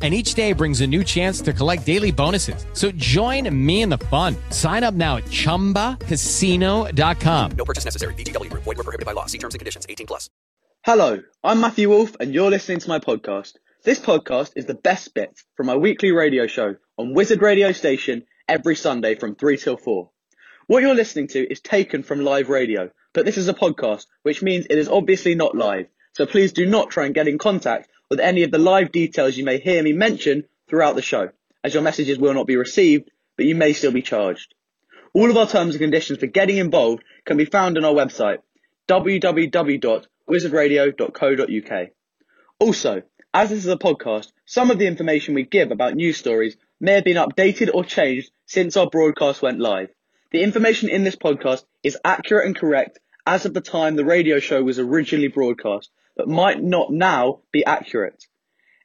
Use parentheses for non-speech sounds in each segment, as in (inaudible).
and each day brings a new chance to collect daily bonuses. So join me in the fun. Sign up now at ChumbaCasino.com. No purchase necessary. VGW. Void were prohibited by law. See terms and conditions. 18 plus. Hello, I'm Matthew Woolf and you're listening to my podcast. This podcast is the best bits from my weekly radio show on Wizard Radio Station every Sunday from 3 till 4. What you're listening to is taken from live radio, but this is a podcast, which means it is obviously not live. So please do not try and get in contact with any of the live details you may hear me mention throughout the show, as your messages will not be received, but you may still be charged. All of our terms and conditions for getting involved can be found on our website, www.wizardradio.co.uk. Also, as this is a podcast, some of the information we give about news stories may have been updated or changed since our broadcast went live. The information in this podcast is accurate and correct as of the time the radio show was originally broadcast, but might not now be accurate.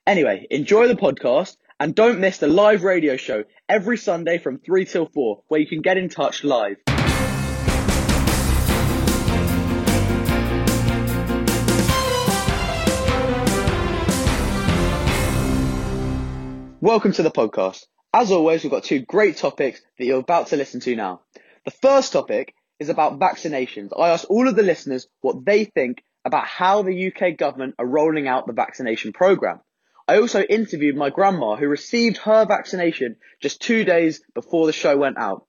Anyway, enjoy the podcast and don't miss the live radio show every Sunday from 3 till 4 where you can get in touch live. Welcome to the podcast. As always, we've got two great topics that you're about to listen to now. The first topic is about vaccinations. I asked all of the listeners what they think about how the UK government are rolling out the vaccination programme. I also interviewed my grandma who received her vaccination just two days before the show went out.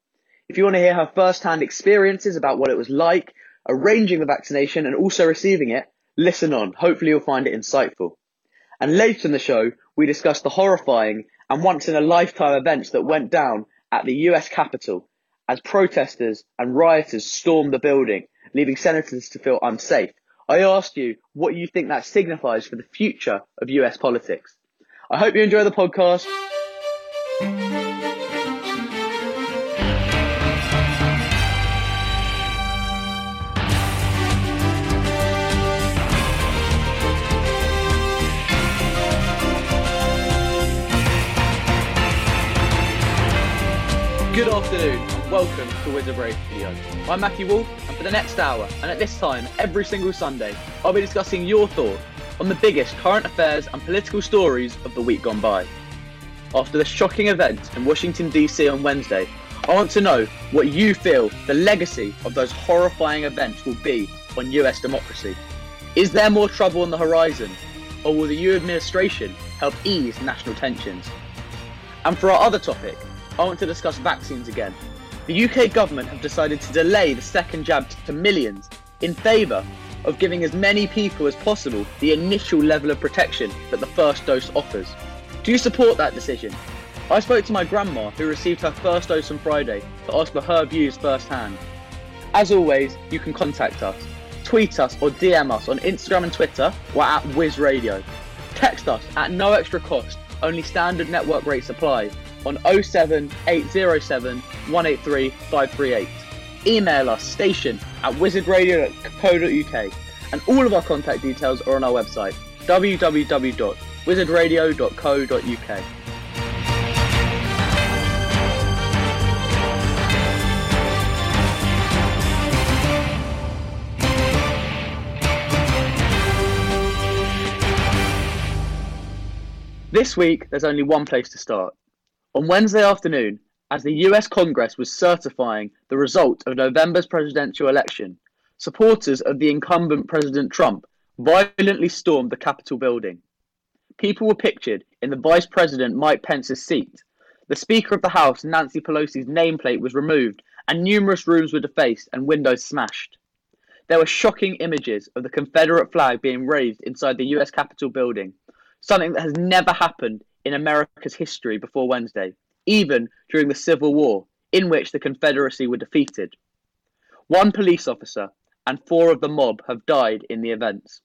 If you want to hear her first-hand experiences about what it was like arranging the vaccination and also receiving it, listen on. Hopefully you'll find it insightful. And later in the show, we discussed the horrifying and once in a lifetime events that went down at the US Capitol as protesters and rioters stormed the building, leaving senators to feel unsafe. I asked you what you think that signifies for the future of US politics. I hope you enjoy the podcast. Welcome to Wizard Radio. I'm Matthew Woolf and for the next hour and at this time every single Sunday I'll be discussing your thoughts on the biggest current affairs and political stories of the week gone by. After the shocking event in Washington DC on Wednesday, I want to know what you feel the legacy of those horrifying events will be on US democracy. Is there more trouble on the horizon or will the new administration help ease national tensions? And for our other topic, I want to discuss vaccines again. The UK government have decided to delay the second jab to millions in favour of giving as many people as possible the initial level of protection that the first dose offers. Do you support that decision? I spoke to my grandma who received her first dose on Friday to ask for her views firsthand. As always, you can contact us. Tweet us or DM us on Instagram and Twitter or at Wiz Radio. Text us at no extra cost, only standard network rates apply on 07807 183 538. Email us station at wizardradio.co.uk and all of our contact details are on our website www.wizardradio.co.uk. This week, there's only one place to start. On Wednesday afternoon, as the US Congress was certifying the result of November's presidential election, supporters of the incumbent President Trump violently stormed the Capitol building. People were pictured in the Vice President Mike Pence's seat. The Speaker of the House, Nancy Pelosi's nameplate was removed, and numerous rooms were defaced and windows smashed. There were shocking images of the Confederate flag being raised inside the US Capitol building, something that has never happened in America's history before Wednesday, even during the Civil War, in which the Confederacy were defeated. One police officer and four of the mob have died in the events.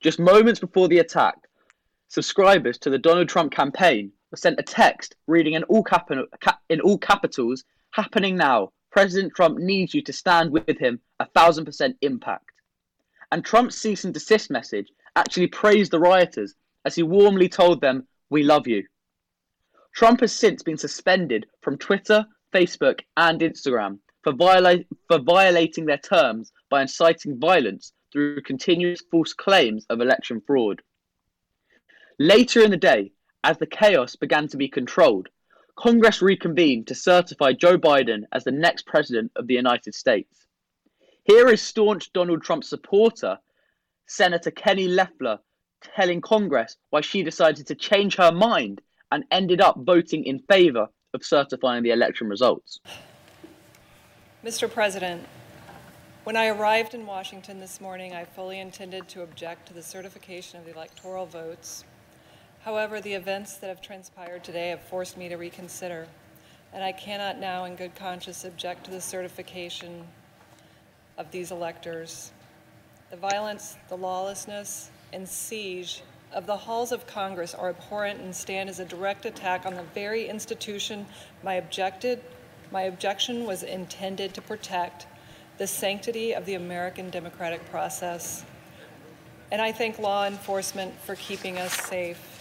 Just moments before the attack, subscribers to the Donald Trump campaign were sent a text reading in all, cap- in all capitals Happening now. President Trump needs you to stand with him a thousand percent impact. and Trump's cease and desist message actually praised the rioters as he warmly told them, We love you. Trump has since been suspended from Twitter, Facebook, and Instagram for, viola- for violating their terms by inciting violence through continuous false claims of election fraud. Later in the day, as the chaos began to be controlled, Congress reconvened to certify Joe Biden as the next president of the United States. Here is staunch Donald Trump supporter, Senator Kelly Loeffler, telling Congress why she decided to change her mind and ended up voting in favor of certifying the election results. Mr. President, when I arrived in Washington this morning, I fully intended to object to the certification of the electoral votes. However, the events that have transpired today have forced me to reconsider, and I cannot now, in good conscience, object to the certification of these electors. The violence, the lawlessness, and siege of the halls of Congress are abhorrent and stand as a direct attack on the very institution my objected my objection was intended to protect the sanctity of the American democratic process. And I thank law enforcement for keeping us safe.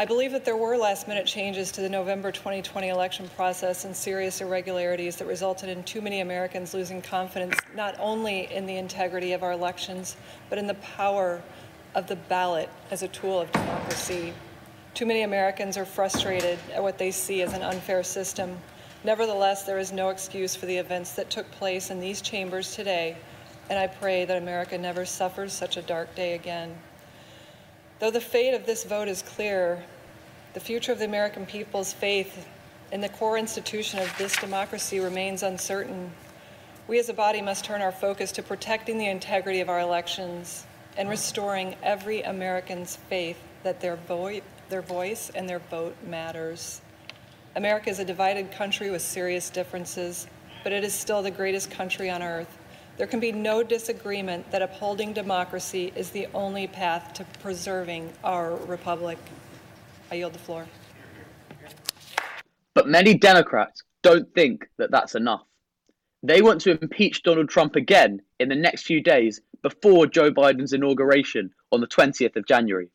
I believe that there were last minute changes to the November 2020 election process and serious irregularities that resulted in too many Americans losing confidence not only in the integrity of our elections, but in the power of the ballot as a tool of democracy. Too many Americans are frustrated at what they see as an unfair system Nevertheless, there is no excuse for the events that took place in these chambers today, and I pray that America never suffers such a dark day again. Though the fate of this vote is clear, the future of the American people's faith in the core institution of this democracy remains uncertain. We as a body must turn our focus to protecting the integrity of our elections and restoring every American's faith that their, vo- their voice and their vote matters. America is a divided country with serious differences, but it is still the greatest country on earth. There can be no disagreement that upholding democracy is the only path to preserving our republic. I yield the floor. But many Democrats don't think that that's enough. They want to impeach Donald Trump again in the next few days before Joe Biden's inauguration on the 20th of January.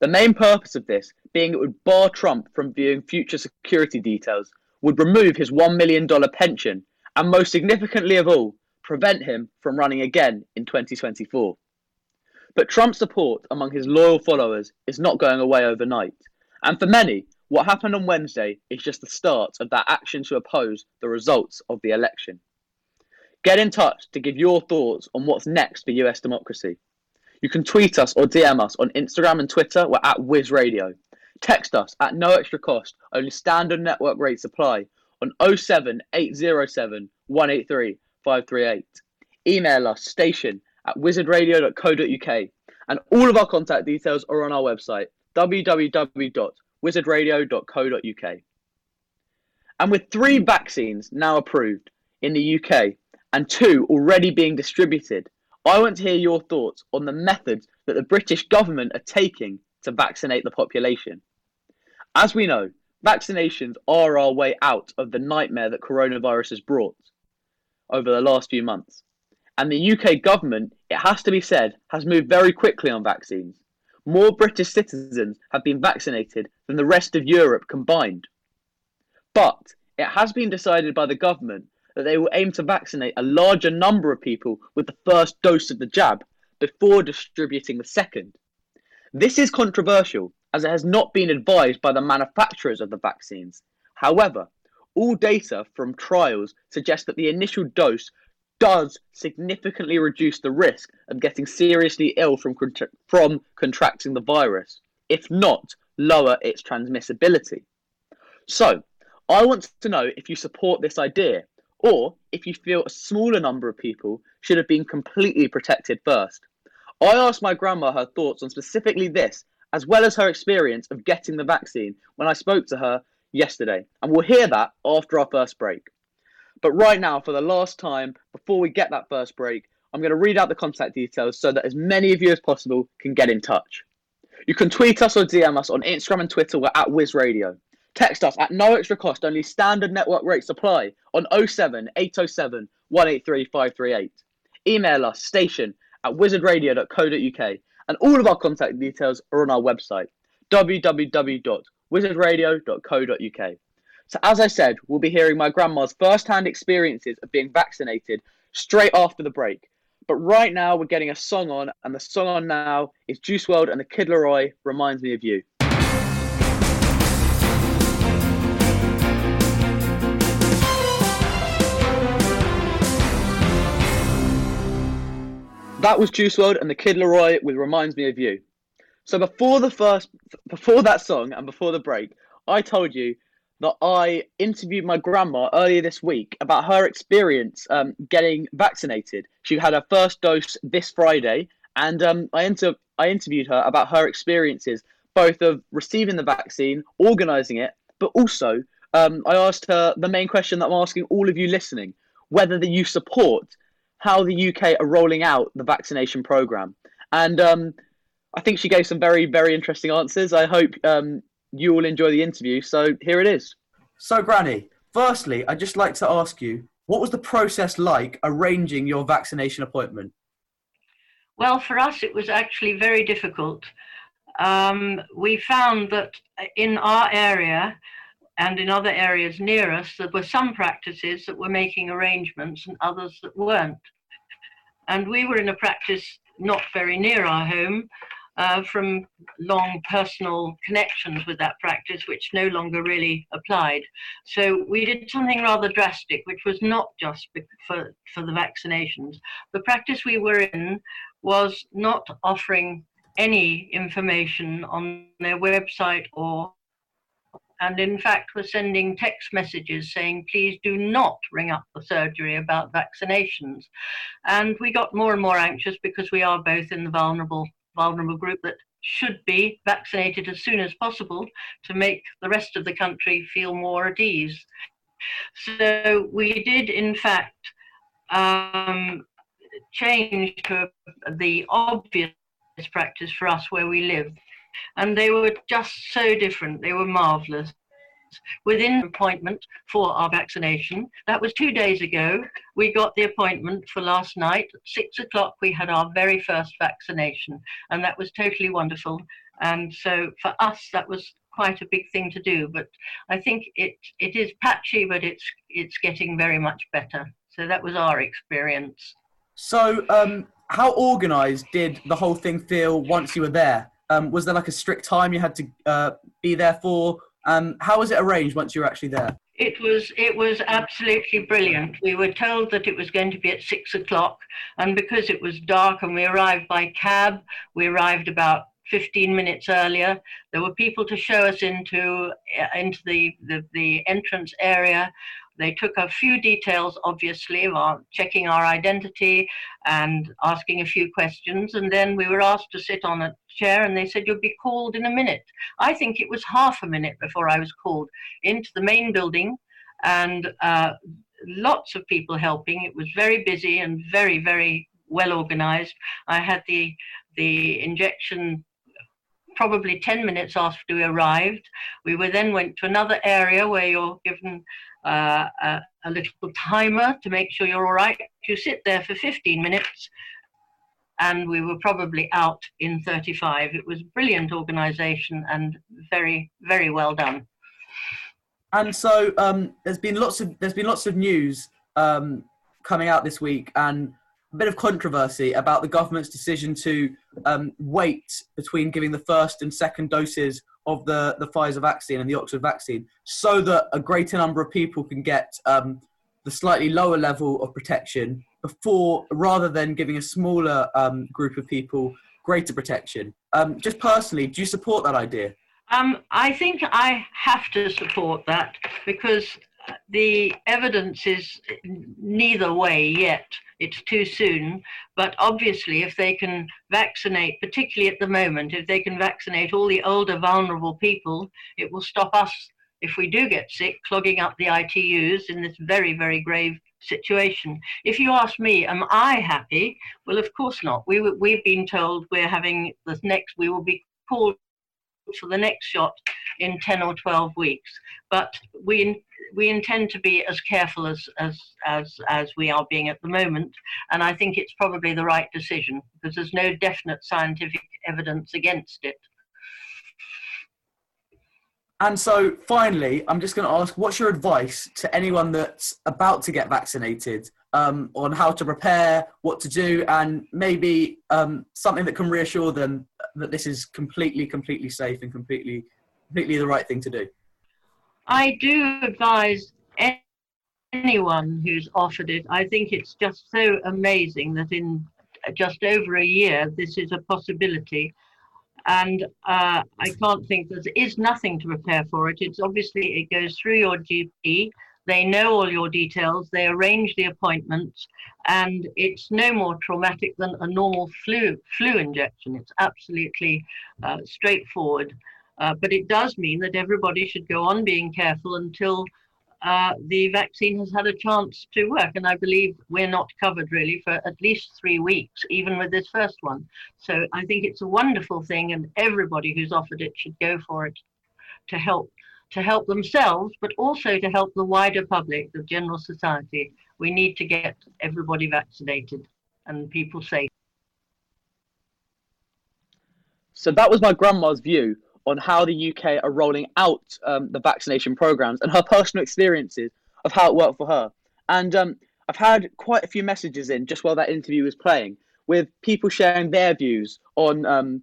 The main purpose of this being it would bar Trump from viewing future security details, would remove his $1 million pension, and most significantly of all, prevent him from running again in 2024. But Trump's support among his loyal followers is not going away overnight. And for many, what happened on Wednesday is just the start of that action to oppose the results of the election. Get in touch to give your thoughts on what's next for US democracy. You can tweet us or DM us on Instagram and Twitter. We're at Wiz Radio. Text us at no extra cost, only standard network rates apply on 07807 183 538. Email us station at wizardradio.co.uk and all of our contact details are on our website www.wizardradio.co.uk. And with three vaccines now approved in the UK and two already being distributed, I want to hear your thoughts on the methods that the British government are taking to vaccinate the population. As we know, vaccinations are our way out of the nightmare that coronavirus has brought over the last few months. And the UK government, it has to be said, has moved very quickly on vaccines. More British citizens have been vaccinated than the rest of Europe combined. But it has been decided by the government that they will aim to vaccinate a larger number of people with the first dose of the jab before distributing the second. This is controversial as it has not been advised by the manufacturers of the vaccines. However, all data from trials suggest that the initial dose does significantly reduce the risk of getting seriously ill from, contra- from contracting the virus, if not lower its transmissibility. So, I want to know if you support this idea, or if you feel a smaller number of people should have been completely protected first. I asked my grandma her thoughts on specifically this as well as her experience of getting the vaccine when I spoke to her yesterday. And we'll hear that after our first break. But right now, for the last time, before we get that first break, I'm going to read out the contact details so that as many of you as possible can get in touch. You can tweet us or DM us on Instagram and Twitter. We're at Wiz Radio. Text us at no extra cost, only standard network rates apply on 07 807 183 538. email us station at wizardradio.co.uk and all of our contact details are on our website www.wizardradio.co.uk. So, as I said, we'll be hearing my grandma's first hand experiences of being vaccinated straight after the break. But right now, we're getting a song on, and the song on now is Juice WRLD and the Kid LAROI Reminds Me of You. That was Juice WRLD and the Kid LAROI with Reminds Me of You. So before the first, before that song and before the break, I told you that I interviewed my grandma earlier this week about her experience um, getting vaccinated. She had her first dose this Friday, and um, I, inter- I interviewed her about her experiences, both of receiving the vaccine, organising it, but also um, I asked her the main question that I'm asking all of you listening whether that you support how the UK are rolling out the vaccination programme. And um, I think she gave some very, very interesting answers. I hope um, you all enjoy the interview. So here it is. So, Granny, firstly, I'd just like to ask you what was the process like arranging your vaccination appointment? Well, for us, it was actually very difficult. Um, we found that in our area and in other areas near us, there were some practices that were making arrangements and others that weren't. And we were in a practice not very near our home, uh, from long personal connections with that practice, which no longer really applied. So we did something rather drastic, which was not just for, for the vaccinations. The practice we were in was not offering any information on their website or and in fact were sending text messages saying, please do not ring up the surgery about vaccinations. And we got more and more anxious because we are both in the vulnerable vulnerable group that should be vaccinated as soon as possible to make the rest of the country feel more at ease. So we did, in fact, um, change to the obvious practice for us where we live. And they were just so different. They were marvelous within appointment for our vaccination. That was two days ago. We got the appointment for last night. At six o'clock, we had our very first vaccination, and that was totally wonderful. And so for us, that was quite a big thing to do. But I think it it is patchy, but it's it's getting very much better. So that was our experience. So, um, how organised did the whole thing feel once you were there? Um, was there like a strict time you had to uh, be there for, um, how was it arranged once you were actually there? It was it was absolutely brilliant. We were told that it was going to be at six o'clock, and because it was dark and we arrived by cab, we arrived about 15 minutes earlier. There were people to show us into into the, the, the entrance area. They took a few details, obviously, of checking our identity and asking a few questions. And then we were asked to sit on a chair, and they said, You'll be called in a minute. I think it was half a minute before I was called into the main building, and uh, lots of people helping. It was very busy and very, very well organized. I had the the injection probably 10 minutes after we arrived. We were then went to another area where you're given uh, a, a, little timer to make sure you're all right. You sit there for 15 minutes, and we were probably out in 35. It was brilliant organisation and very, very well done. And so um, there's been lots of there's been lots of news um, coming out this week and a bit of controversy about the government's decision to um, wait between giving the first and second doses of the, the Pfizer vaccine and the Oxford vaccine so that a greater number of people can get um, the slightly lower level of protection before, rather than giving a smaller um, group of people greater protection. Um, just personally, do you support that idea? Um, I think I have to support that because the evidence is neither way yet. It's too soon. But obviously, if they can vaccinate, particularly at the moment, if they can vaccinate all the older, vulnerable people, it will stop us, if we do get sick, clogging up the ITUs in this very, very grave situation. If you ask me, am I happy? Well, of course not. We, we've been told we're having the next, we will be called for the next shot in 10 or 12 weeks. But we we intend to be as careful as, as, as, as we are being at the moment. And I think it's probably the right decision because there's no definite scientific evidence against it. And so, finally, I'm just going to ask what's your advice to anyone that's about to get vaccinated um, on how to prepare, what to do, and maybe um, something that can reassure them that this is completely, completely safe and completely, completely the right thing to do? I do advise anyone who's offered it. I think it's just so amazing that in just over a year, this is a possibility and uh, I can't think there is nothing to prepare for it. It's obviously it goes through your GP. They know all your details. They arrange the appointments, and it's no more traumatic than a normal flu flu injection. It's absolutely uh, straightforward, uh, but it does mean that everybody should go on being careful until uh, the vaccine has had a chance to work. And I believe we're not covered really for at least three weeks, even with this first one. So I think it's a wonderful thing, and everybody who's offered it should go for it to help to help themselves, but also to help the wider public, the general society. We need to get everybody vaccinated and people safe. So that was my grandma's view on how the UK are rolling out um, the vaccination programs and her personal experiences of how it worked for her. And um, I've had quite a few messages in just while that interview was playing with people sharing their views on um,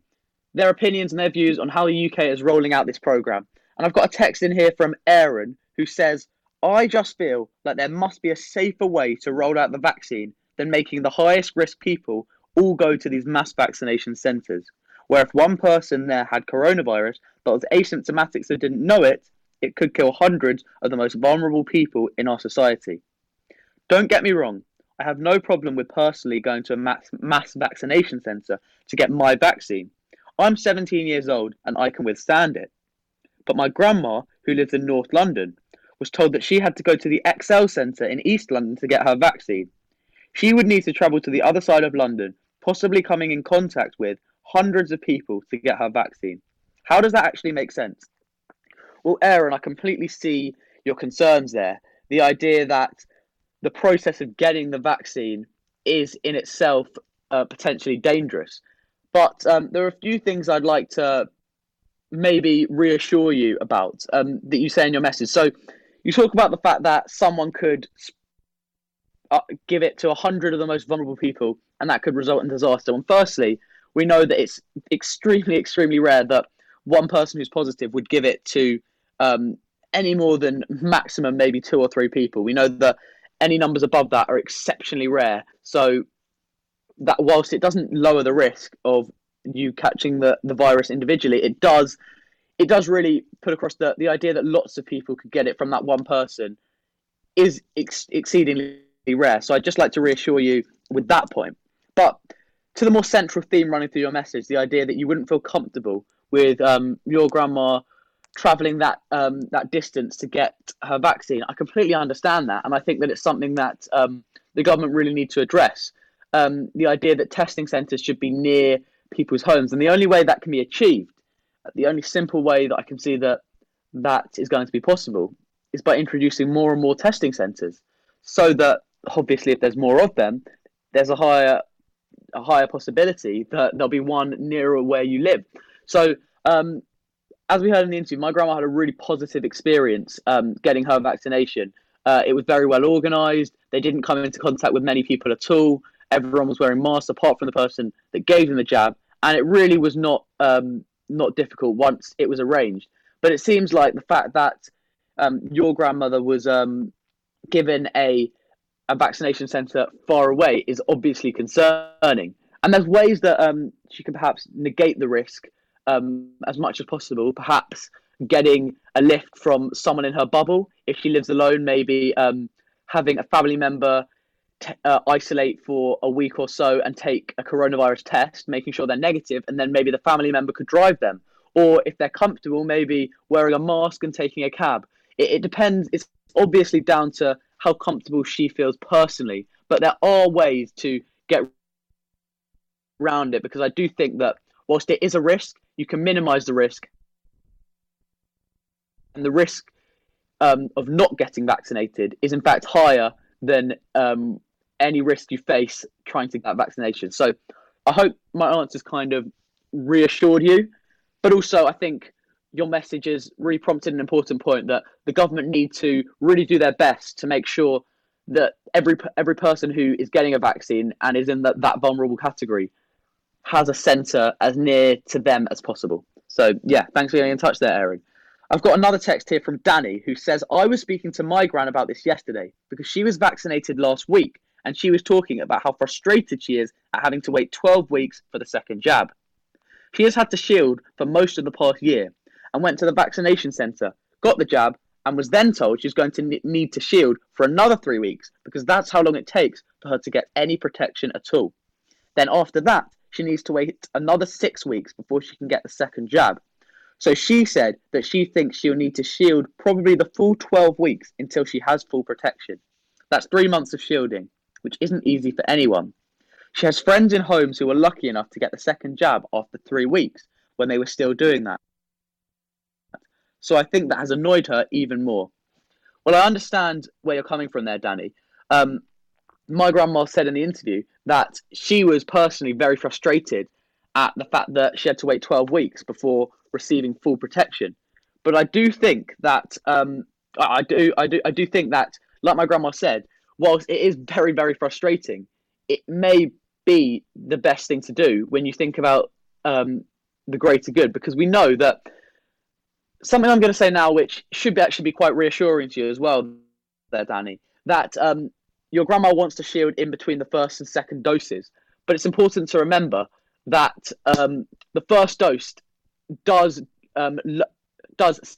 their opinions and their views on how the UK is rolling out this program. And I've got a text in here from Aaron who says, I just feel like there must be a safer way to roll out the vaccine than making the highest risk people all go to these mass vaccination centres where if one person there had coronavirus but was asymptomatic so didn't know it, it could kill hundreds of the most vulnerable people in our society. Don't get me wrong, I have no problem with personally going to a mass, mass vaccination centre to get my vaccine. I'm 17 years old and I can withstand it. But my grandma, who lives in North London, was told that she had to go to the ExCeL Centre in East London to get her vaccine. She would need to travel to the other side of London, possibly coming in contact with hundreds of people to get her vaccine. How does that actually make sense? Well, Aaron, I completely see your concerns there. The idea that the process of getting the vaccine is in itself uh, potentially dangerous. But um, there are a few things I'd like to maybe reassure you about um, that you say in your message. So you talk about the fact that someone could uh, give it to 100 of the most vulnerable people and that could result in disaster. And firstly, we know that it's extremely, extremely rare that one person who's positive would give it to um, any more than maximum maybe two or three people. We know that any numbers above that are exceptionally rare. So that whilst it doesn't lower the risk of you catching the, the virus individually, it does it does really put across the, the idea that lots of people could get it from that one person is ex- exceedingly rare. So I'd just like to reassure you with that point. But to the more central theme running through your message, the idea that you wouldn't feel comfortable with um, your grandma traveling that um, that distance to get her vaccine. I completely understand that, and I think that it's something that um, the government really need to address. Um, the idea that testing centres should be near people's homes, and the only way that can be achieved, the only simple way that I can see that that is going to be possible, is by introducing more and more testing centres, so that obviously if there's more of them, there's a higher a higher possibility that there'll be one nearer where you live. So, um, as we heard in the interview, my grandma had a really positive experience um, getting her vaccination. Uh, it was very well organised. They didn't come into contact with many people at all. Everyone was wearing masks apart from the person that gave them the jab, and it really was not um, not difficult once it was arranged. But it seems like the fact that um, your grandmother was um, given a a vaccination centre far away is obviously concerning. And there's ways that um, she can perhaps negate the risk um, as much as possible. Perhaps getting a lift from someone in her bubble if she lives alone. Maybe um, having a family member t- uh, isolate for a week or so and take a coronavirus test, making sure they're negative, and then maybe the family member could drive them. Or if they're comfortable, maybe wearing a mask and taking a cab. It, it depends. It's obviously down to how comfortable she feels personally. But there are ways to get around it because I do think that whilst it is a risk, you can minimize the risk And the risk um, of not getting vaccinated is in fact higher than um, any risk you face trying to get vaccination. So I hope my answers kind of reassured you, but also I think your message has really prompted an important point that the government need to really do their best to make sure that every every person who is getting a vaccine and is in that, that vulnerable category has a centre as near to them as possible. So yeah, thanks for getting in touch there, Aaron. I've got another text here from Danny who says I was speaking to my gran about this yesterday because she was vaccinated last week and she was talking about how frustrated she is at having to wait 12 weeks for the second jab. She has had to shield for most of the past year and went to the vaccination centre, got the jab, and was then told she's going to need to shield for another three weeks because that's how long it takes for her to get any protection at all. Then after that, she needs to wait another six weeks before she can get the second jab. So she said that she thinks she'll need to shield probably the full 12 weeks until she has full protection. That's three months of shielding, which isn't easy for anyone. She has friends in homes who were lucky enough to get the second jab after three weeks when they were still doing that. So I think that has annoyed her even more. Well, I understand where you're coming from there, Danny. Um, my grandma said in the interview that she was personally very frustrated at the fact that she had to wait 12 weeks before receiving full protection. But I do think that um, I do I do I do think that, like my grandma said, whilst it is very very frustrating, it may be the best thing to do when you think about um, the greater good, because we know that something I'm going to say now, which should be actually be quite reassuring to you as well, there, Danny, that um, your grandma wants to shield in between the first and second doses. But it's important to remember that um, the first dose does um, l- does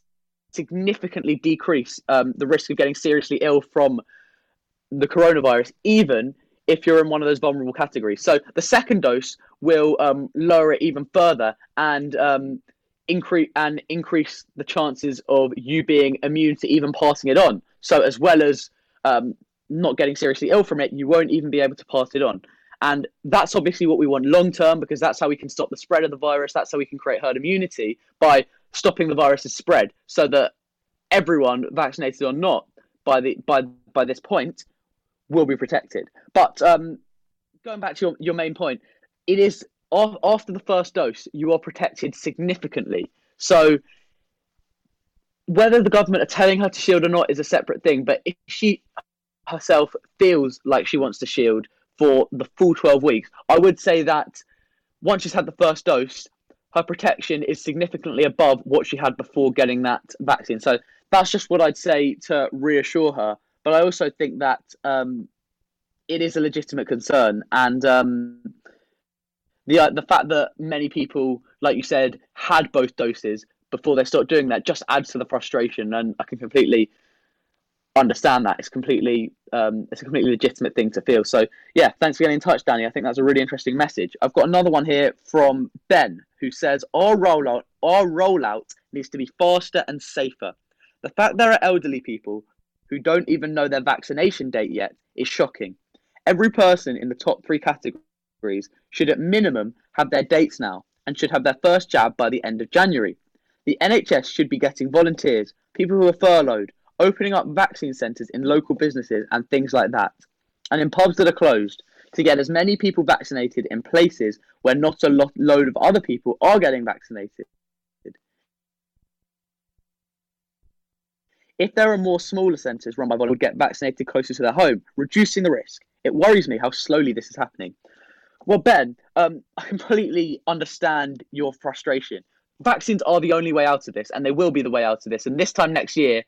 significantly decrease um, the risk of getting seriously ill from the coronavirus, even if you're in one of those vulnerable categories. So the second dose will um, lower it even further and um, increase and increase the chances of you being immune to even passing it on. So as well as um, not getting seriously ill from it, you won't even be able to pass it on. And that's obviously what we want long term because that's how we can stop the spread of the virus. That's how we can create herd immunity by stopping the virus's spread so that everyone, vaccinated or not, by the by by this point, will be protected. But um, going back to your, your main point, it is after the first dose, you are protected significantly. So whether the government are telling her to shield or not is a separate thing. But if she herself feels like she wants to shield for the full 12 weeks, I would say that once she's had the first dose, her protection is significantly above what she had before getting that vaccine. So that's just what I'd say to reassure her. But I also think that um, it is a legitimate concern, and um, the uh, the fact that many people, like you said, had both doses before they start doing that just adds to the frustration, and I can completely understand that. It's completely um, it's a completely legitimate thing to feel. So yeah, thanks for getting in touch, Danny. I think that's a really interesting message. I've got another one here from Ben who says our rollout our rollout needs to be faster and safer. The fact there are elderly people who don't even know their vaccination date yet is shocking. Every person in the top three categories should at minimum have their dates now and should have their first jab by the end of January. The NHS should be getting volunteers, people who are furloughed, opening up vaccine centres in local businesses and things like that, and in pubs that are closed, to get as many people vaccinated in places where not a lot, load of other people are getting vaccinated. If there are more smaller centres run by volunteers would get vaccinated closer to their home, reducing the risk. It worries me how slowly this is happening. Well, Ben, um, (laughs) I completely understand your frustration. Vaccines are the only way out of this, and they will be the way out of this. And this time next year,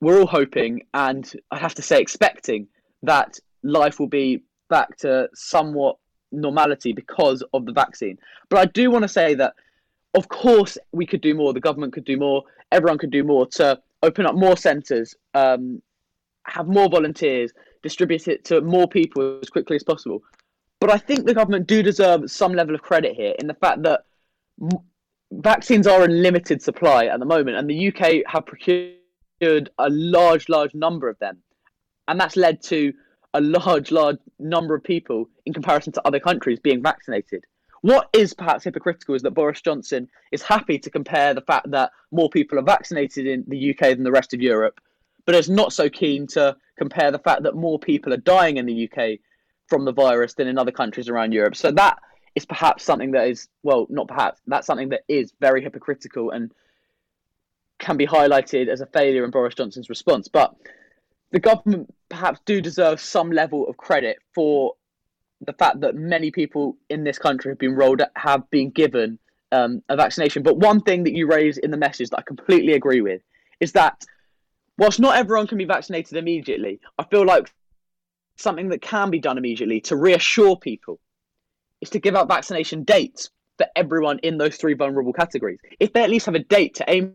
we're all hoping, and I have to say, expecting that life will be back to somewhat normality because of the vaccine. But I do want to say that, of course, we could do more. The government could do more. Everyone could do more to open up more centres, um, have more volunteers, distribute it to more people as quickly as possible. But I think the government do deserve some level of credit here in the fact that vaccines are in limited supply at the moment, and the UK have procured a large, large number of them, and that's led to a large, large number of people in comparison to other countries being vaccinated. What is perhaps hypocritical is that Boris Johnson is happy to compare the fact that more people are vaccinated in the UK than the rest of Europe, but is not so keen to compare the fact that more people are dying in the UK from the virus than in other countries around Europe. So that is perhaps something that is, well, not perhaps, that's something that is very hypocritical and can be highlighted as a failure in Boris Johnson's response. But the government perhaps do deserve some level of credit for the fact that many people in this country have been rolled have been given um, a vaccination. But one thing that you raise in the message that I completely agree with is that whilst not everyone can be vaccinated immediately, I feel like something that can be done immediately to reassure people is to give out vaccination dates for everyone in those three vulnerable categories. If they at least have a date to aim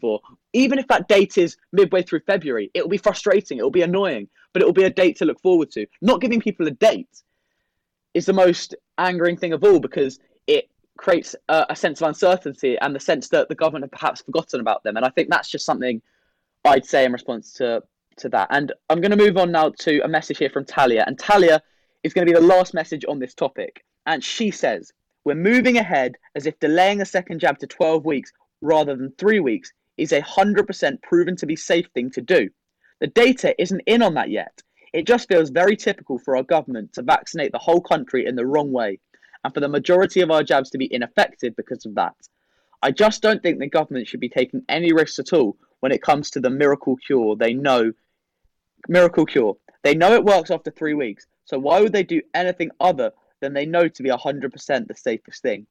for, even if that date is midway through February, it will be frustrating, it will be annoying, but it will be a date to look forward to. Not giving people a date is the most angering thing of all because it creates a, a sense of uncertainty and the sense that the government have perhaps forgotten about them. And I think that's just something I'd say in response to to that. And I'm going to move on now to a message here from Talia. And Talia is going to be the last message on this topic. And she says, We're moving ahead as if delaying a second jab to 12 weeks rather than three weeks is a 100% proven to be safe thing to do. The data isn't in on that yet. It just feels very typical for our government to vaccinate the whole country in the wrong way, and for the majority of our jabs to be ineffective because of that. I just don't think the government should be taking any risks at all when it comes to the miracle cure they know miracle cure. They know it works after three weeks, so why would they do anything other than they know to be 100% the safest thing?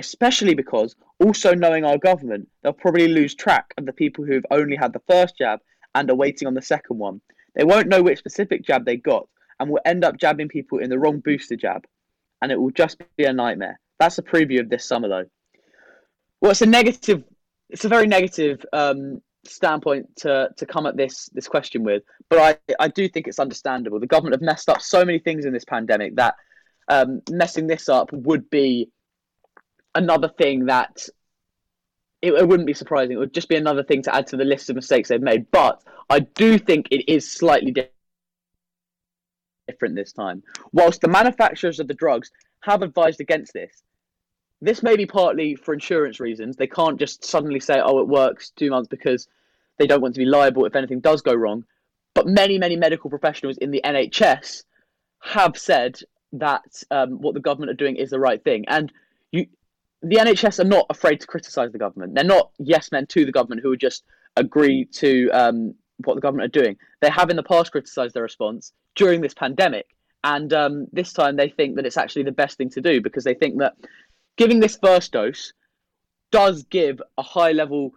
Especially because, also knowing our government, they'll probably lose track of the people who've only had the first jab and are waiting on the second one. They won't know which specific jab they got and will end up jabbing people in the wrong booster jab, and it will just be a nightmare. That's a preview of this summer, though. Well, it's a negative. It's a very negative um, standpoint to to come at this this question with, but I I do think it's understandable. The government have messed up so many things in this pandemic that um, messing this up would be another thing that it, it wouldn't be surprising. It would just be another thing to add to the list of mistakes they've made. But I do think it is slightly different this time. Whilst the manufacturers of the drugs have advised against this, this may be partly for insurance reasons. They can't just suddenly say, oh, it works two months because they don't want to be liable if anything does go wrong. But many, many medical professionals in the NHS have said that um, what the government are doing is the right thing. And you, the NHS are not afraid to criticise the government. They're not yes men to the government who would just agree to um, what the government are doing. They have in the past criticised their response during this pandemic. And um, this time they think that it's actually the best thing to do because they think that giving this first dose does give a high level.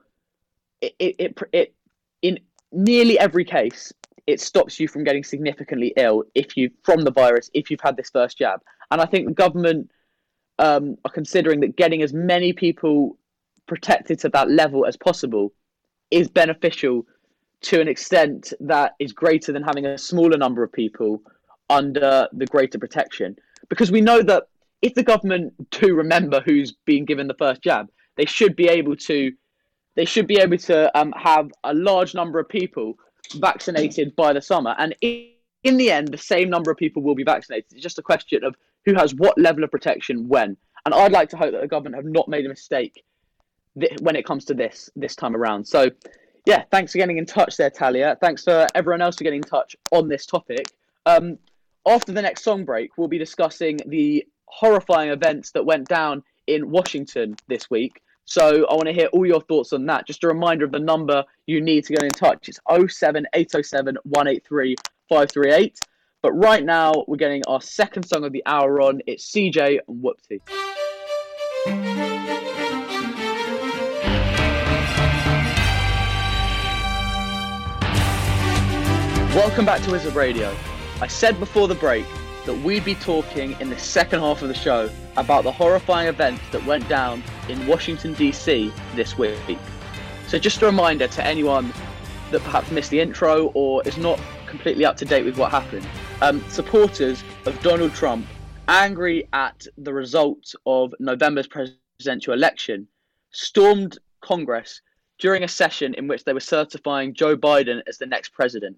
It, it, it, it in nearly every case it stops you from getting significantly ill if you from the virus if you've had this first jab. And I think the government um, are considering that getting as many people protected to that level as possible is beneficial to an extent that is greater than having a smaller number of people under the greater protection. Because we know that if the government do remember who's been given the first jab, they should be able to they should be able to um, have a large number of people vaccinated by the summer, and in, in the end, the same number of people will be vaccinated. It's just a question of who has what level of protection when. And I'd like to hope that the government have not made a mistake th- when it comes to this this time around. So, yeah, thanks for getting in touch there, Talia. Thanks for everyone else for getting in touch on this topic. Um, after the next song break, we'll be discussing the horrifying events that went down in Washington this week. So I want to hear all your thoughts on that. Just a reminder of the number you need to get in touch. It's 07807 183 538. But right now, we're getting our second song of the hour on. It's CJ and Whoopty. Welcome back to Wizard Radio. I said before the break that we'd be talking in the second half of the show about the horrifying events that went down in Washington, D.C. this week. So, just a reminder to anyone that perhaps missed the intro or is not completely up to date with what happened. Um, supporters of Donald Trump, angry at the results of November's presidential election, stormed Congress during a session in which they were certifying Joe Biden as the next president.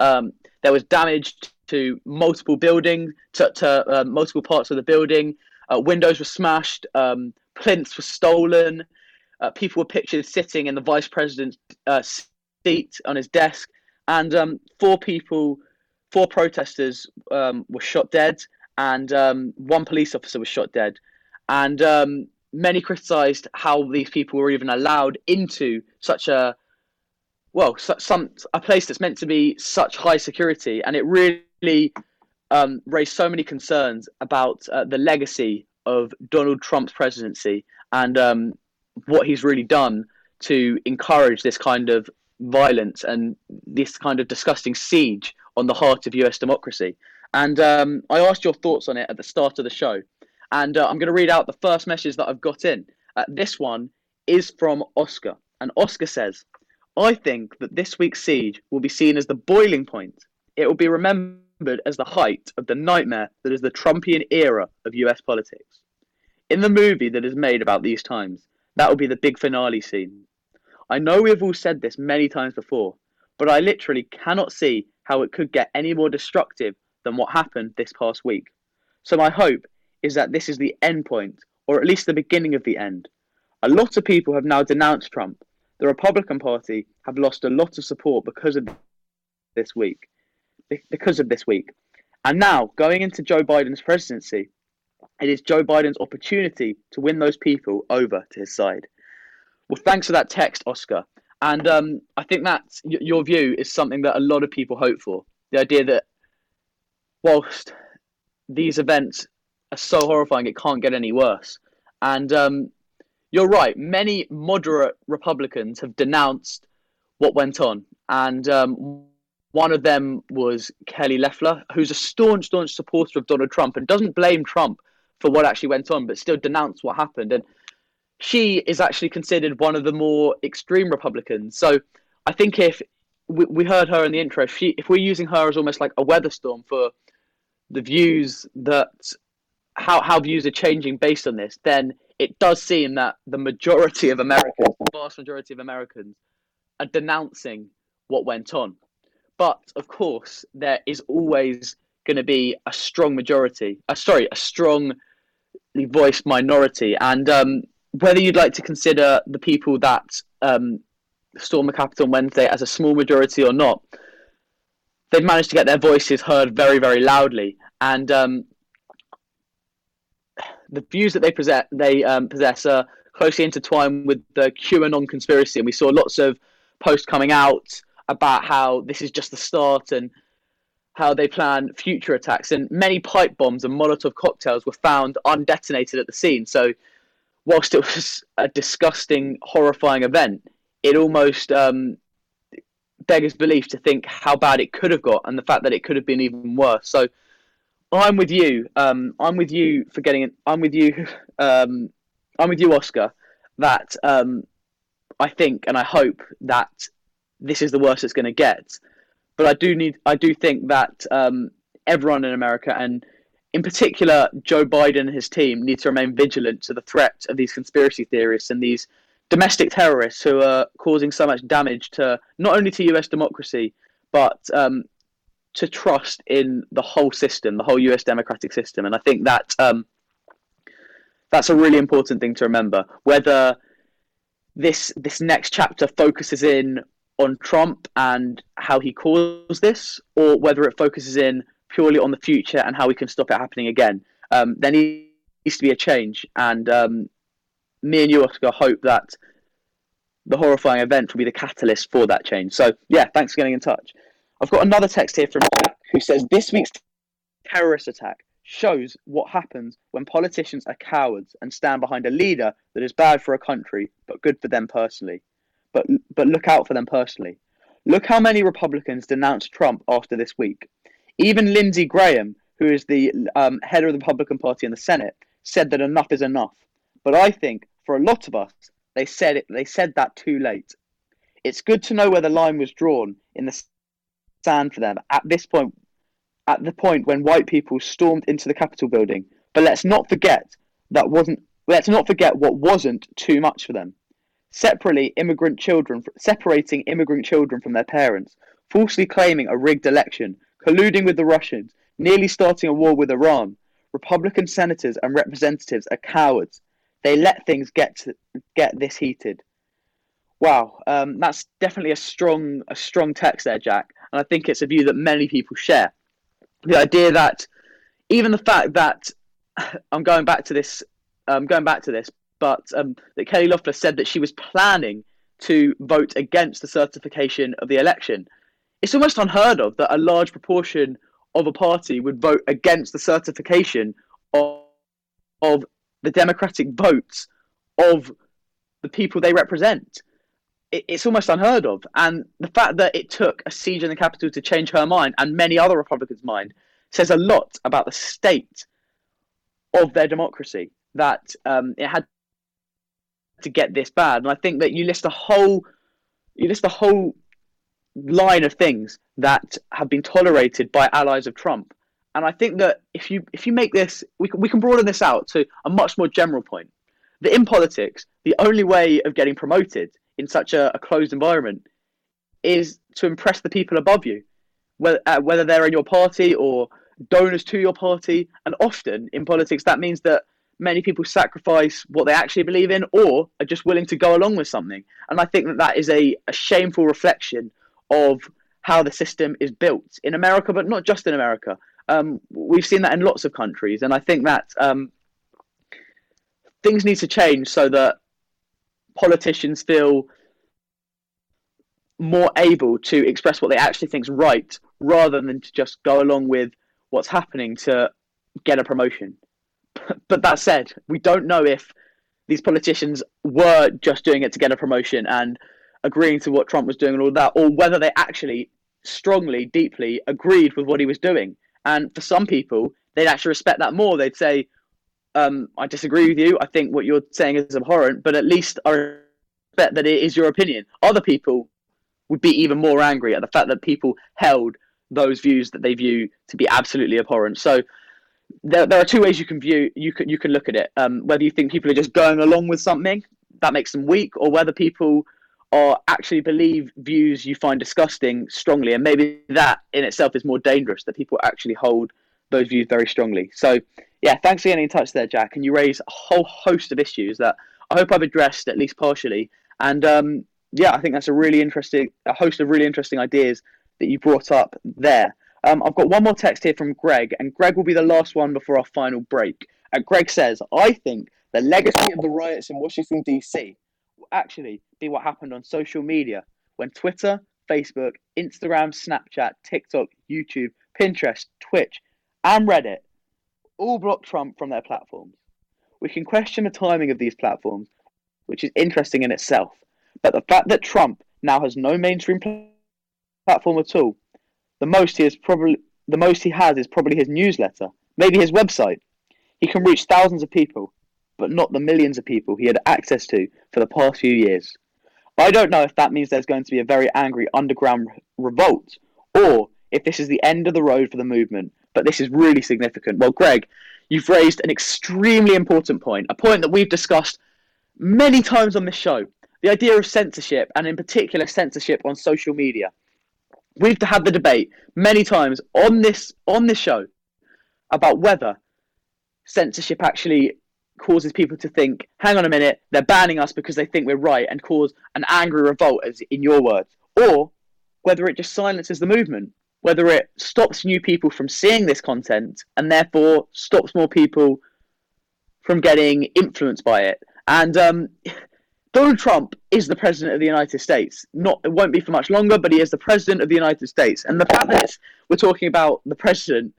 Um, there was damage to multiple buildings, to, to uh, multiple parts of the building. Uh, windows were smashed, um, plinths were stolen. Uh, people were pictured sitting in the vice president's uh, seat on his desk, and um, four people, four protesters um, were shot dead, and um, one police officer was shot dead. And um, many criticised how these people were even allowed into such a well, such, some a place that's meant to be such high security, and it really um, raised so many concerns about uh, the legacy of Donald Trump's presidency and um, what he's really done to encourage this kind of violence and this kind of disgusting siege on the heart of US democracy. And um, I asked your thoughts on it at the start of the show. And uh, I'm going to read out the first message that I've got in. Uh, this one is from Oscar. And Oscar says, I think that this week's siege will be seen as the boiling point. It will be remembered as the height of the nightmare that is the Trumpian era of US politics. In the movie that is made about these times, that will be the big finale scene. I know we have all said this many times before, but I literally cannot see how it could get any more destructive than what happened this past week. So my hope is that this is the end point, or at least the beginning of the end. A lot of people have now denounced Trump. The Republican Party have lost a lot of support because of this week. Because of this week. And now, going into Joe Biden's presidency, it is Joe Biden's opportunity to win those people over to his side. Well, thanks for that text, Oscar. And um, I think that your view is something that a lot of people hope for. The idea that whilst these events are so horrifying, it can't get any worse. And um, you're right, many moderate Republicans have denounced what went on. And um, one of them was Kelly Loeffler, who's a staunch, staunch supporter of Donald Trump and doesn't blame Trump for what actually went on, but still denounced what happened. And she is actually considered one of the more extreme Republicans. So I think if we, we heard her in the intro, if, she, if we're using her as almost like a weather storm for the views that how how views are changing based on this, then it does seem that the majority of Americans, the vast majority of Americans, are denouncing what went on. But of course, there is always going to be a strong majority. Uh, sorry, a strongly voiced minority, and um, whether you'd like to consider the people that um, stormed the Capitol on Wednesday as a small majority or not, they've managed to get their voices heard very, very loudly. And um, the views that they possess, they um, possess are closely intertwined with the QAnon conspiracy. And we saw lots of posts coming out about how this is just the start and how they plan future attacks. And many pipe bombs and Molotov cocktails were found undetonated at the scene. So whilst it was a disgusting, horrifying event, it almost um, beggars belief to think how bad it could have got and the fact that it could have been even worse. So I'm with you. Um, I'm with you for getting. it. I'm with you. (laughs) Um, I'm with you, Oscar. That um, I think and I hope that this is the worst it's going to get. But I do need. I do think that um, everyone in America and in particular, Joe Biden and his team need to remain vigilant to the threat of these conspiracy theorists and these domestic terrorists who are causing so much damage to not only to US democracy, but um, to trust in the whole system, the whole US democratic system. And I think that um, that's a really important thing to remember. Whether this this next chapter focuses in on Trump and how he caused this, or whether it focuses in purely on the future and how we can stop it happening again. Um, there needs to be a change, and um, me and you, Oscar, hope that the horrifying event will be the catalyst for that change. So, yeah, thanks for getting in touch. I've got another text here from Jack who says this week's terrorist attack shows what happens when politicians are cowards and stand behind a leader that is bad for a country but good for them personally. But but look out for them personally. Look how many Republicans denounced Trump after this week. Even Lindsey Graham, who is the um, head of the Republican Party in the Senate, said that enough is enough. But I think for a lot of us, they said it. They said that too late. It's good to know where the line was drawn in the sand for them at this point. At the point when white people stormed into the Capitol building, but let's not forget that wasn't. Let's not forget what wasn't too much for them. Separately, immigrant children separating immigrant children from their parents, falsely claiming a rigged election colluding with the Russians, nearly starting a war with Iran. Republican senators and representatives are cowards. They let things get to, get this heated. Wow, um, that's definitely a strong a strong text there, Jack, and I think it's a view that many people share. The idea that even the fact that (sighs) I'm going back to this, I'm um, going back to this, but um, that Kelly Loeffler said that she was planning to vote against the certification of the election. It's almost unheard of that a large proportion of a party would vote against the certification of, of the democratic votes of the people they represent. It, it's almost unheard of. And the fact that it took a siege in the capital to change her mind and many other Republicans' mind says a lot about the state of their democracy. That um, it had to get this bad. And I think that you list a whole you list a whole line of things that have been tolerated by allies of Trump. And I think that if you if you make this, we can, we can broaden this out to a much more general point. That in politics, the only way of getting promoted in such a, a closed environment is to impress the people above you, whether uh, whether they're in your party or donors to your party. And often in politics, that means that many people sacrifice what they actually believe in or are just willing to go along with something. And I think that that is a, a shameful reflection of how the system is built in America, but not just in America. Um, we've seen that in lots of countries. And I think that um, things need to change so that politicians feel more able to express what they actually think is right rather than to just go along with what's happening to get a promotion. (laughs) But that said, we don't know if these politicians were just doing it to get a promotion and agreeing to what Trump was doing and all that, or whether they actually strongly, deeply agreed with what he was doing. And for some people, they'd actually respect that more. They'd say, um, I disagree with you. I think what you're saying is abhorrent, but at least I respect that it is your opinion. Other people would be even more angry at the fact that people held those views that they view to be absolutely abhorrent. So there, there are two ways you can view you can you can look at it. Um, whether you think people are just going along with something that makes them weak, or whether people are actually believe views you find disgusting strongly, and maybe that in itself is more dangerous that people actually hold those views very strongly. So yeah, thanks for getting in touch there, Jack. And you raise a whole host of issues that I hope I've addressed at least partially. And um, yeah, I think that's a really interesting, a host of really interesting ideas that you brought up there. Um, I've got one more text here from Greg, and Greg will be the last one before our final break. And Greg says, I think the legacy of the riots in Washington, D.C. actually be what happened on social media when Twitter, Facebook, Instagram, Snapchat, TikTok, YouTube, Pinterest, Twitch, and Reddit all blocked Trump from their platforms. We can question the timing of these platforms, which is interesting in itself, but the fact that Trump now has no mainstream platform at all the most he has probably the most he has is probably his newsletter, maybe his website. He can reach thousands of people, but not the millions of people he had access to for the past few years. I don't know if that means there's going to be a very angry underground revolt, or if this is the end of the road for the movement. But this is really significant. Well, Greg, you've raised an extremely important point, a point that we've discussed many times on this show the idea of censorship, and in particular, censorship on social media we've had the debate many times on this on this show about whether censorship actually causes people to think, hang on a minute, they're banning us because they think we're right and cause an angry revolt, as in your words, or whether it just silences the movement, whether it stops new people from seeing this content and therefore stops more people from getting influenced by it. And um, (laughs) Donald Trump is the president of the United States. Not it won't be for much longer, but he is the president of the United States. And the fact that we're talking about the president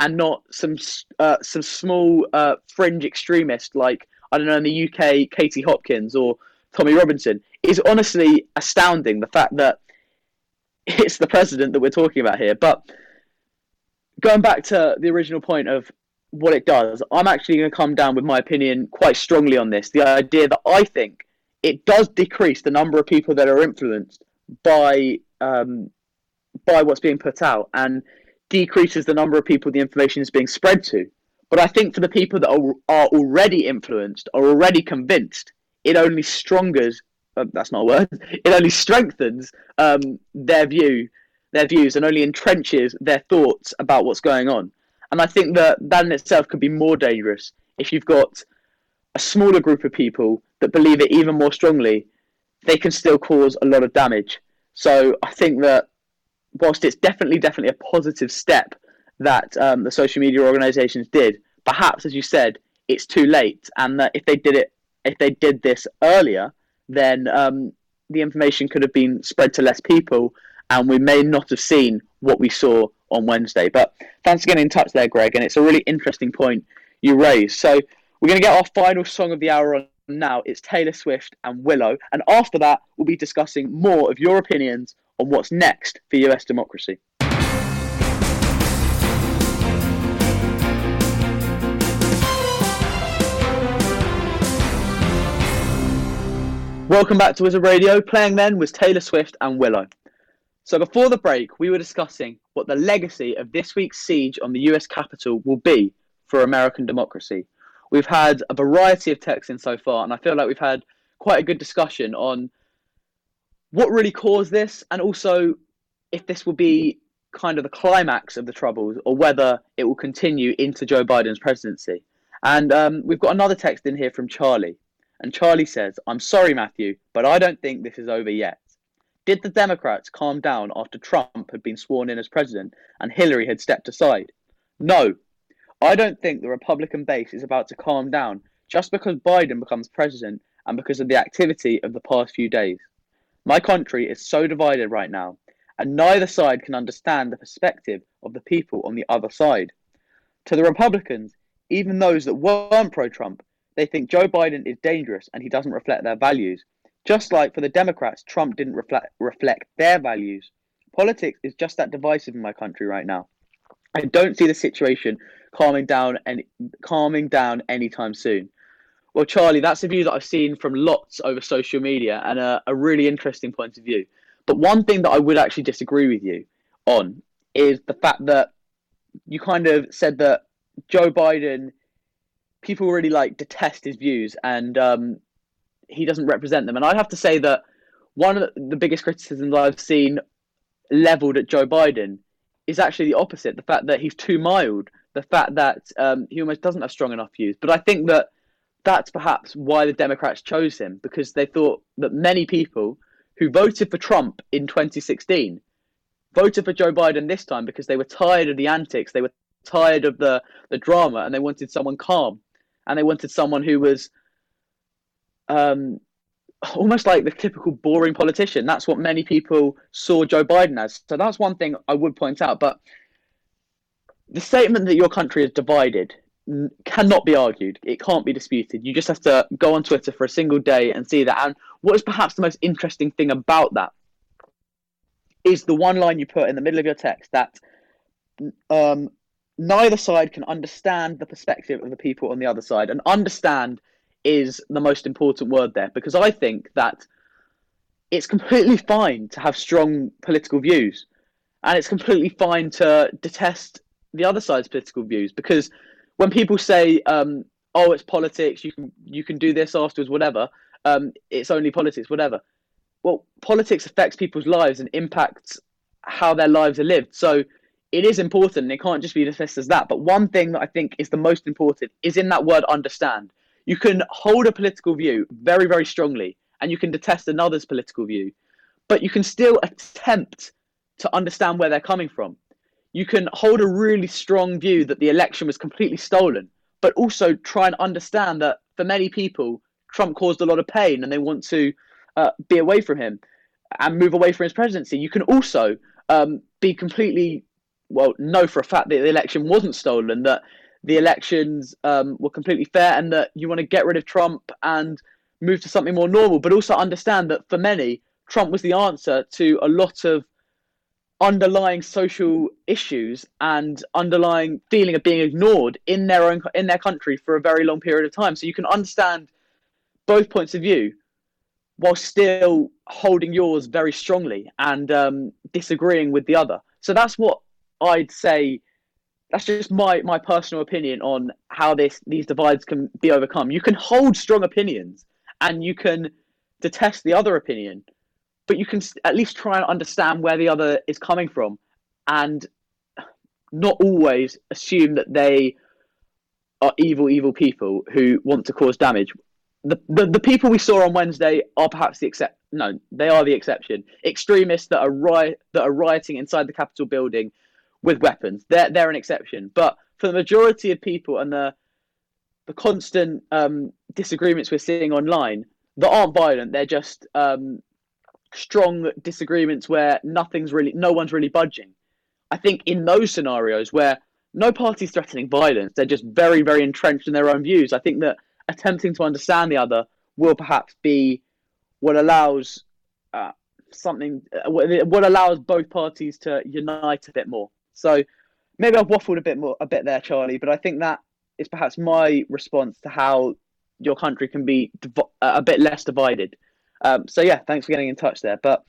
and not some uh, some small uh, fringe extremist like I don't know in the UK, Katie Hopkins or Tommy Robinson is honestly astounding. The fact that (laughs) it's the president that we're talking about here. But going back to the original point of what it does, I'm actually going to come down with my opinion quite strongly on this. The idea that I think it does decrease the number of people that are influenced by um, by what's being put out and decreases the number of people the information is being spread to. But I think for the people that are, are already influenced, are already convinced, it only strongers. Uh, that's not a word. (laughs) It only strengthens um, their view their views and only entrenches their thoughts about what's going on. And I think that that in itself could be more dangerous if you've got a smaller group of people that believe it even more strongly. They can still cause a lot of damage. So I think that whilst it's definitely, definitely a positive step that um, the social media organisations did, perhaps, as you said, it's too late, and that if they did it, if they did this earlier, then um, the information could have been spread to less people, and we may not have seen what we saw on Wednesday. But thanks for getting in touch there, Greg, and it's a really interesting point you raised. So we're going to get our final song of the hour on now. It's Taylor Swift and Willow, and after that, we'll be discussing more of your opinions on what's next for US democracy. Welcome back to Wizard Radio. Playing then was Taylor Swift and Willow. So before the break, we were discussing what the legacy of this week's siege on the US Capitol will be for American democracy. We've had a variety of texts in so far, and I feel like we've had quite a good discussion on what really caused this, and also if this will be kind of the climax of the troubles, or whether it will continue into Joe Biden's presidency. And um, we've got another text in here from Charlie. And Charlie says, I'm sorry, Matthew, but I don't think this is over yet. Did the Democrats calm down after Trump had been sworn in as president and Hillary had stepped aside? No. I don't think the Republican base is about to calm down just because Biden becomes president and because of the activity of the past few days. My country is so divided right now, and neither side can understand the perspective of the people on the other side. To the Republicans, even those that weren't pro Trump, they think Joe Biden is dangerous and he doesn't reflect their values. Just like for the Democrats, Trump didn't reflect reflect their values. Politics is just that divisive in my country right now. I don't see the situation calming down and calming down anytime soon. Well, Charlie, that's a view that I've seen from lots over social media and a, a really interesting point of view. But one thing that I would actually disagree with you on is the fact that you kind of said that Joe Biden people really like detest his views and um, he doesn't represent them. And I'd have to say that one of the biggest criticisms I've seen leveled at Joe Biden is actually the opposite the fact that he's too mild, the fact that um, he almost doesn't have strong enough views. But I think that that's perhaps why the Democrats chose him because they thought that many people who voted for Trump in 2016 voted for Joe Biden this time because they were tired of the antics, they were tired of the, the drama, and they wanted someone calm and they wanted someone who was um, almost like the typical boring politician. That's what many people saw Joe Biden as. So that's one thing I would point out. But the statement that your country is divided cannot be argued. It can't be disputed. You just have to go on Twitter for a single day and see that. And what is perhaps the most interesting thing about that is the one line you put in the middle of your text that um, neither side can understand the perspective of the people on the other side. And understand is the most important word there because I think that it's completely fine to have strong political views and it's completely fine to detest the other side's political views because when people say um, oh it's politics you can you can do this afterwards whatever um, it's only politics whatever well politics affects people's lives and impacts how their lives are lived so it is important. It can't just be dismissed as that. But one thing that I think is the most important is in that word understand. You can hold a political view very, very strongly, and you can detest another's political view, but you can still attempt to understand where they're coming from. You can hold a really strong view that the election was completely stolen, but also try and understand that for many people, Trump caused a lot of pain and they want to uh, be away from him and move away from his presidency. You can also um, be completely well know for a fact that the election wasn't stolen, that the elections um, were completely fair, and that you want to get rid of Trump and move to something more normal. But also understand that for many, Trump was the answer to a lot of underlying social issues and underlying feeling of being ignored in their own in their country for a very long period of time. So you can understand both points of view while still holding yours very strongly and um, disagreeing with the other. So that's what I'd say that's just my my personal opinion on how this these divides can be overcome. You can hold strong opinions and you can detest the other opinion, but you can at least try and understand where the other is coming from, and not always assume that they are evil, evil people who want to cause damage. The, the, the people we saw on Wednesday are perhaps the except. No, they are the exception. Extremists that are riot that are rioting inside the Capitol building with weapons. They're they're an exception. But for the majority of people and the the constant um, disagreements we're seeing online that aren't violent, they're just um, strong disagreements where nothing's really, no one's really budging. I think in those scenarios where no party's threatening violence, they're just very, very entrenched in their own views. I think that attempting to understand the other will perhaps be what allows uh, something, uh, what allows both parties to unite a bit more. So maybe I've waffled a bit more, a bit there, Charlie, but I think that is perhaps my response to how your country can be div- a bit less divided. Um, so yeah, thanks for getting in touch there. But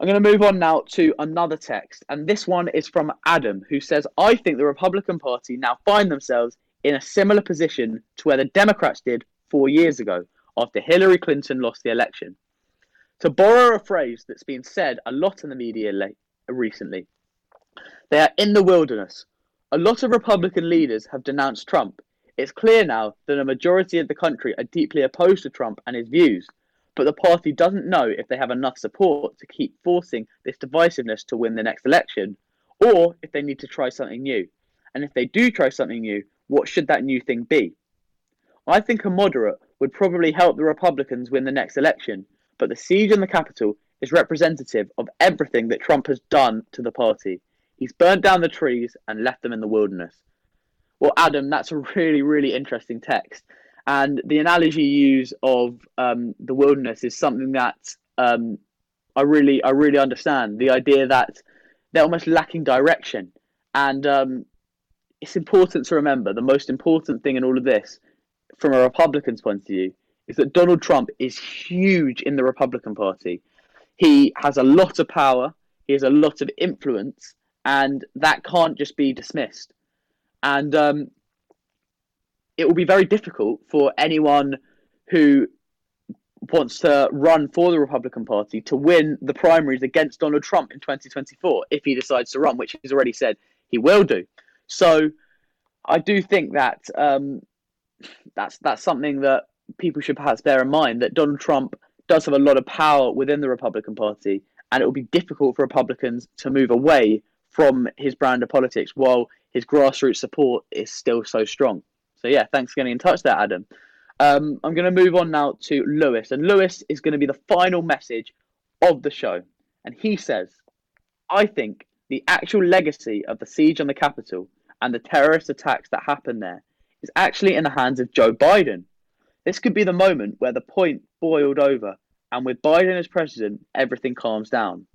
I'm going to move on now to another text, and this one is from Adam, who says, "I think the Republican Party now find themselves in a similar position to where the Democrats did four years ago after Hillary Clinton lost the election." To borrow a phrase that's been said a lot in the media late, recently, they are in the wilderness. A lot of Republican leaders have denounced Trump. It's clear now that a majority of the country are deeply opposed to Trump and his views, but the party doesn't know if they have enough support to keep forcing this divisiveness to win the next election, or if they need to try something new. And if they do try something new, what should that new thing be? I think a moderate would probably help the Republicans win the next election, but the siege on the Capitol is representative of everything that Trump has done to the party. He's burnt down the trees and left them in the wilderness. Well, Adam, that's a (laughs) really, really interesting text. And the analogy you use of um, the wilderness is something that um, I really, I really understand. The idea that they're almost lacking direction, and um, it's important to remember the most important thing in all of this, from a Republican's point of view, is that Donald Trump is huge in the Republican Party. He has a lot of power. He has a lot of influence, and that can't just be dismissed. And um, it will be very difficult for anyone who wants to run for the Republican Party to win the primaries against Donald Trump in 2024 if he decides to run, which he's already said he will do. So I do think that um, that's that's something that people should perhaps bear in mind that Donald Trump does have a lot of power within the Republican Party, and it will be difficult for Republicans to move away from his brand of politics while his grassroots support is still so strong. So yeah, thanks for getting in touch there, Adam. Um, I'm going to move on now to Lewis, and Lewis is going to be the final message of the show, and he says, "I think the actual legacy of the siege on the Capitol and the terrorist attacks that happened there is actually in the hands of Joe Biden. This could be the moment where the point boiled over, and with Biden as president, everything calms down.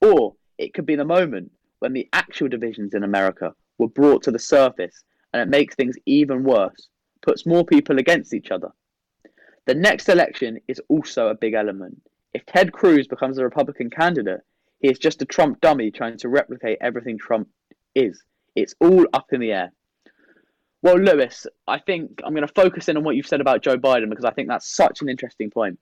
Or it could be the moment when the actual divisions in America were brought to the surface and it makes things even worse, puts more people against each other. The next election is also a big element. If Ted Cruz becomes a Republican candidate, he is just a Trump dummy trying to replicate everything Trump is. It's all up in the air. Well, Lewis, I think I'm going to focus in on what you've said about Joe Biden because I think that's such an interesting point.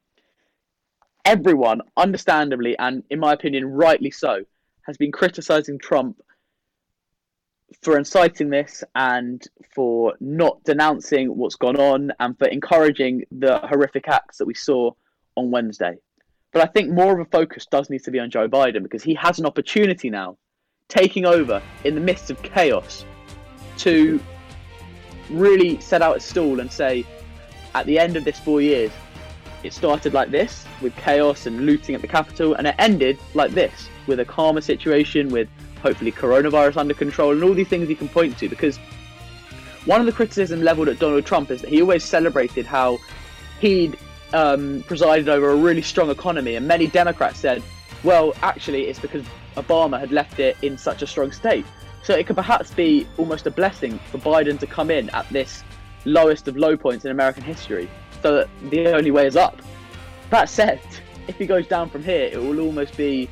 Everyone, understandably and in my opinion, rightly so, has been criticizing Trump for inciting this and for not denouncing what's gone on and for encouraging the horrific acts that we saw on Wednesday. But I think more of a focus does need to be on Joe Biden because he has an opportunity now, taking over in the midst of chaos, to really set out a stall and say, at the end of this four years, it started like this with chaos and looting at the Capitol, and it ended like this with a calmer situation, with hopefully coronavirus under control, and all these things you can point to. Because one of the criticism leveled at Donald Trump is that he always celebrated how he'd um, presided over a really strong economy, and many Democrats said, well, actually, it's because Obama had left it in such a strong state. So it could perhaps be almost a blessing for Biden to come in at this lowest of low points in American history, so that the only way is up. That said, if he goes down from here, it will almost be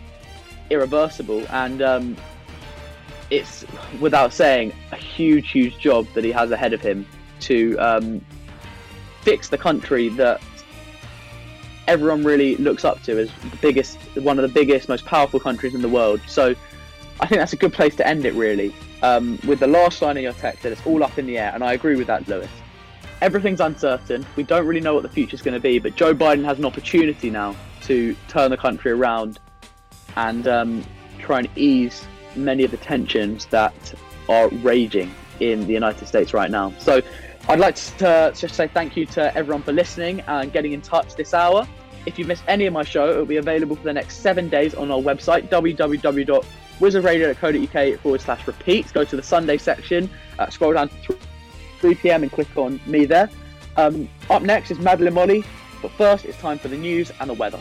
irreversible, and um, it's without saying a huge, huge job that he has ahead of him to um, fix the country that everyone really looks up to as the biggest, one of the biggest, most powerful countries in the world. So I think that's a good place to end it, really. Um, with the last line of your text, that it's all up in the air, and I agree with that, Lewis. Everything's uncertain. We don't really know what the future's going to be, but Joe Biden has an opportunity now to turn the country around and um, try and ease many of the tensions that are raging in the United States right now. So I'd like to just say thank you to everyone for listening and getting in touch this hour. If you missed any of my show, it will be available for the next seven days on our website, www.wizardradio.co.uk forward slash repeats. Go to the Sunday section, uh, scroll down to 3 p.m. and click on me there. Um, up next is Madeline Molly, but first it's time for the news and the weather.